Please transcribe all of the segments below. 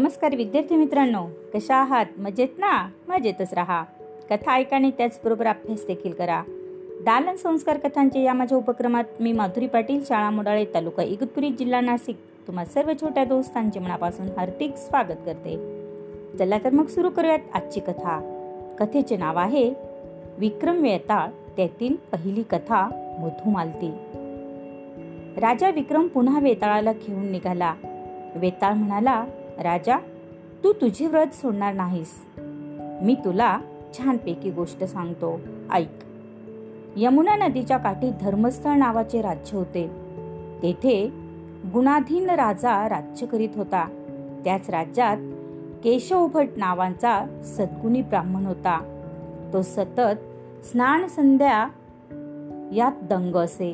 नमस्कार विद्यार्थी मित्रांनो. कशा आहात? मजेत ना? मजेतच राहा. कथा ऐका आणि त्याचबरोबर अभ्यास देखील करा. दालन संस्कार कथांचे या माझ्या उपक्रमात मी माधुरी पाटील शाळा मोडाळे तालुका इगतपुरी जिल्हा नाशिक तुम्हा सर्व छोट्या दोस्तांचे मनापासून हार्दिक स्वागत करते. चला तर मग सुरू करूयात आजची कथा. कथेचे नाव आहे विक्रम वेताळ त्यातील पहिली कथा मधुमालती. राजा विक्रम पुन्हा वेताळाला घेऊन निघाला. वेताळ म्हणाला राजा तू तुझे व्रत सोडणार नाहीस. मी तुला छानपैकी गोष्ट सांगतो. ऐक. यमुना नदीच्या काठी धर्मस्थळ नावाचे राज्य होते. तेथे गुणाधीन राजा राज्य करीत होता. त्याच राज्यात केशव भट नावाचा सद्गुणी ब्राह्मण होता. तो सतत स्नान संध्या यात दंग असे.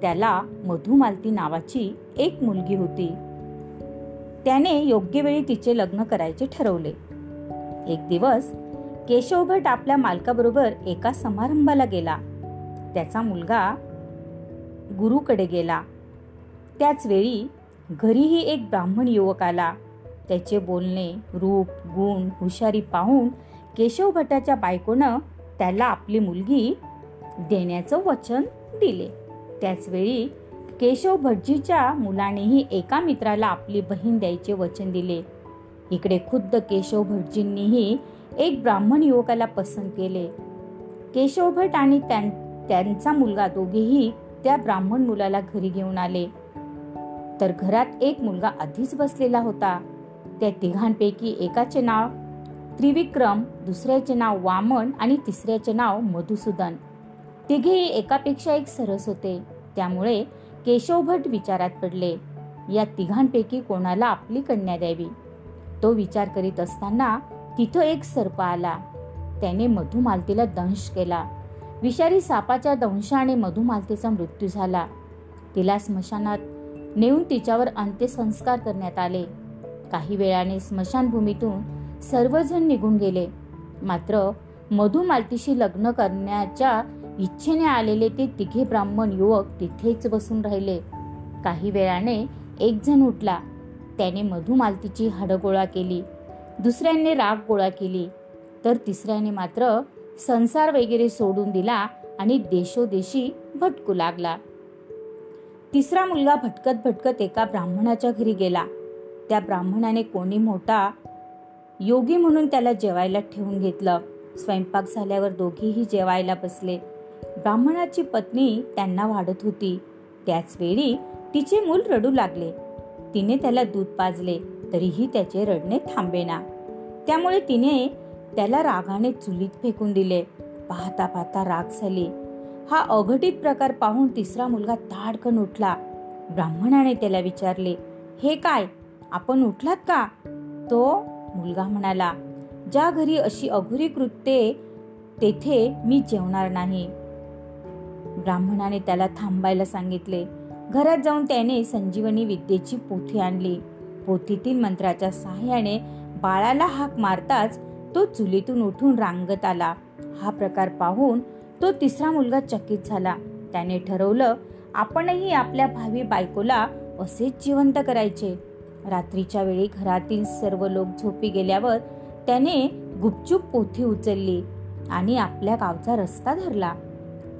त्याला मधुमालती नावाची एक मुलगी होती. त्याने योग्य वेळी तिचे लग्न करायचे ठरवले. एक दिवस केशव भट आपल्या मालकाबरोबर एका समारंभाला गेला. त्याचा मुलगा गुरुकडे गेला. त्याच वेळी घरीही एक ब्राह्मण युवक आला. त्याचे बोलणे रूप गुण हुशारी पाहून केशव भटाच्या बायकोनं त्याला आपली मुलगी देण्याचं वचन दिले. त्याचवेळी केशव भटजीच्या मुलानेही एका मित्राला आपली बहीण द्यायचे वचन दिले. इकडे खुद्द केशव भटजींनीही एक ब्राह्मण युवकाला पसंत केले. केशव भट आणि त्यांचा मुलगा दोघेही त्या ब्राह्मण मुलाला घरी घेऊन आले. तर घरात एक मुलगा आधीच बसलेला होता. त्या तिघांपैकी एकाचे नाव त्रिविक्रम दुसऱ्याचे नाव वामन आणि तिसऱ्याचे नाव मधुसूदन. तिघेही एकापेक्षा एक सरस होते. त्यामुळे केशव भट विचारात पडले. या तिघांपैकी कोणाला आपली कन्या द्यावी? तो विचार करीत असताना तिथं एक सर्प आला. त्याने मधुमालतीला दंश केला. विषारी सापाच्या दंशाने मधुमालतीचा मृत्यू झाला. तिला स्मशानात नेऊन तिच्यावर अंत्यसंस्कार करण्यात आले. काही वेळाने स्मशानभूमीतून सर्वजण निघून गेले. मात्र मधुमालतीशी लग्न करण्याच्या इच्छेने आलेले ते तिघे ब्राह्मण युवक तिथेच बसून राहिले. काही वेळाने एक जण उठला. त्याने मधुमालतीची हाडं गोळा केली. दुसऱ्याने राग गोळा केली. तर तिसऱ्याने मात्र संसार वगैरे सोडून दिला आणि देशोदेशी भटकू लागला. तिसरा मुलगा भटकत भटकत एका ब्राह्मणाच्या घरी गेला. त्या ब्राह्मणाने कोणी मोठा योगी म्हणून त्याला जेवायला ठेवून घेतलं. स्वयंपाक झाल्यावर दोघेही जेवायला बसले. ब्राह्मणाची पत्नी त्यांना वाढत होती. त्याच वेळी तिचे मूल रडू लागले. तिने त्याला दूध पाजले तरीही त्याचे रडणे थांबेना. त्यामुळे तिने त्याला रागाने चुलीत फेकून दिले. पाहता पाहता राग झाली. हा अघटित प्रकार पाहून तिसरा मुलगा ताडकन उठला. ब्राह्मणाने त्याला विचारले हे काय आपण उठलात का? तो मुलगा म्हणाला ज्या घरी अशी अघुरी कृत्ये तेथे मी जेवणार नाही. ब्राह्मणाने त्याला थांबायला सांगितले. घरात जाऊन त्याने संजीवनी विद्येची पोथी आणली. पोथीतील मंत्राच्या सहाय्याने बाळाला हाक मारताच तो चुलीतून उठून रांगत आला. हा प्रकार पाहून तो तिसरा मुलगा चकित झाला. त्याने ठरवलं आपणही आपल्या भावी बायकोला असेच जिवंत करायचे. रात्रीच्या वेळी घरातील सर्व लोक झोपी गेल्यावर त्याने गुपचूप पोथी उचलली आणि आपल्या गावचा रस्ता धरला.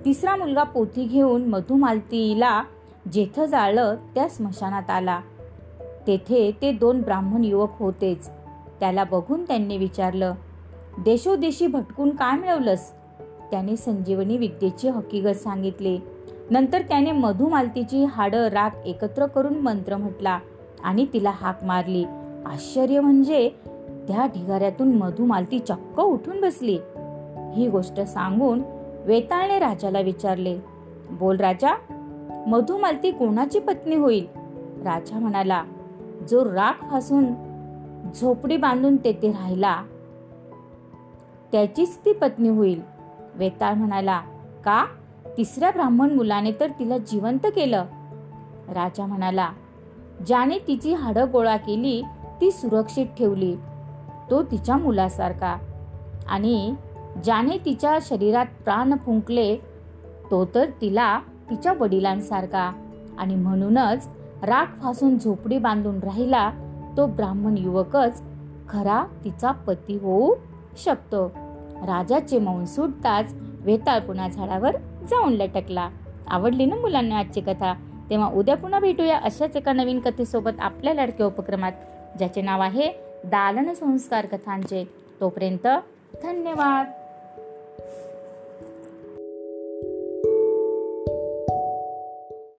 तिसरा मुलगा पोथी घेऊन मधुमालतीला जेथं जाळलं त्या स्मशानात आला. तेथे ते दोन ब्राह्मण युवक होतेच. त्याला बघून त्यांनी विचारलं देशोदेशी भटकून काय मिळवलंस? त्याने संजीवनी विद्येची हकीकत सांगितली. नंतर त्याने मधुमालतीची हाडं राख एकत्र करून मंत्र म्हटला आणि तिला हाक मारली. आश्चर्य म्हणजे त्या ढिगाऱ्यातून मधुमालती चक्क उठून बसली. ही गोष्ट सांगून वेताळने राजाला विचारले बोल राजा मधुमालती कोणाची पत्नी होईल? राजा म्हणाला जो राख फासून झोपडी बांधून तेथे राहिला त्याचीच ती पत्नी होईल. वेताळ म्हणाला का? तिसऱ्या ब्राह्मण मुलाने तर तिला जिवंत केलं. राजा म्हणाला ज्याने तिची हाडं गोळा केली ती सुरक्षित ठेवली तो तिच्या मुलासारखा. आणि ज्याने तिच्या शरीरात प्राण फुंकले तो तर तिला तिच्या वडिलांसारखा. आणि म्हणूनच राग फासून झोपडी बांधून राहिला तो ब्राह्मण युवकच खरा तिचा पती होऊ शकतो. राजाचे मौन सुटताच वेताळ पुन्हा झाडावर जाऊन लटकला. आवडली ना मुलांना आजची कथा? तेव्हा उद्या पुन्हा भेटूया अशाच एका नवीन कथेसोबत आपल्या लाडक्या उपक्रमात ज्याचे नाव आहे दालन संस्कार कथांचे. तोपर्यंत धन्यवाद!